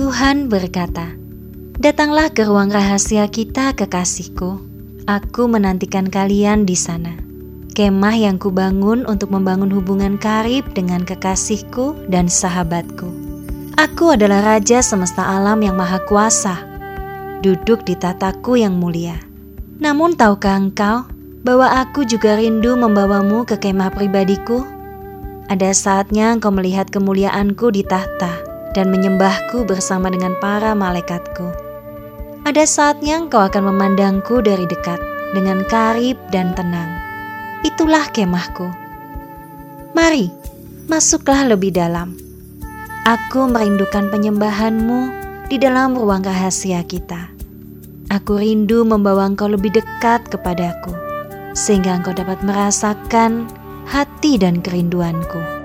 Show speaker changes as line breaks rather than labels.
Tuhan berkata, Datanglah ke ruang rahasia kita, kekasihku. Aku menantikan kalian di sana. Kemah yang kubangun untuk membangun hubungan karib dengan kekasihku dan sahabatku. Aku adalah Raja semesta alam yang maha kuasa, duduk di tataku yang mulia. Namun tahukah engkau bahwa aku juga rindu membawamu ke kemah pribadiku? Ada saatnya engkau melihat kemuliaanku di tahta dan menyembahku bersama dengan para malaikatku. Ada saatnya engkau akan memandangku dari dekat dengan karib dan tenang. Itulah kemahku. Mari, masuklah lebih dalam. Aku merindukan penyembahanmu di dalam ruang rahasia kita. Aku rindu membawa engkau lebih dekat kepadaku, sehingga engkau dapat merasakan hati dan kerinduanku.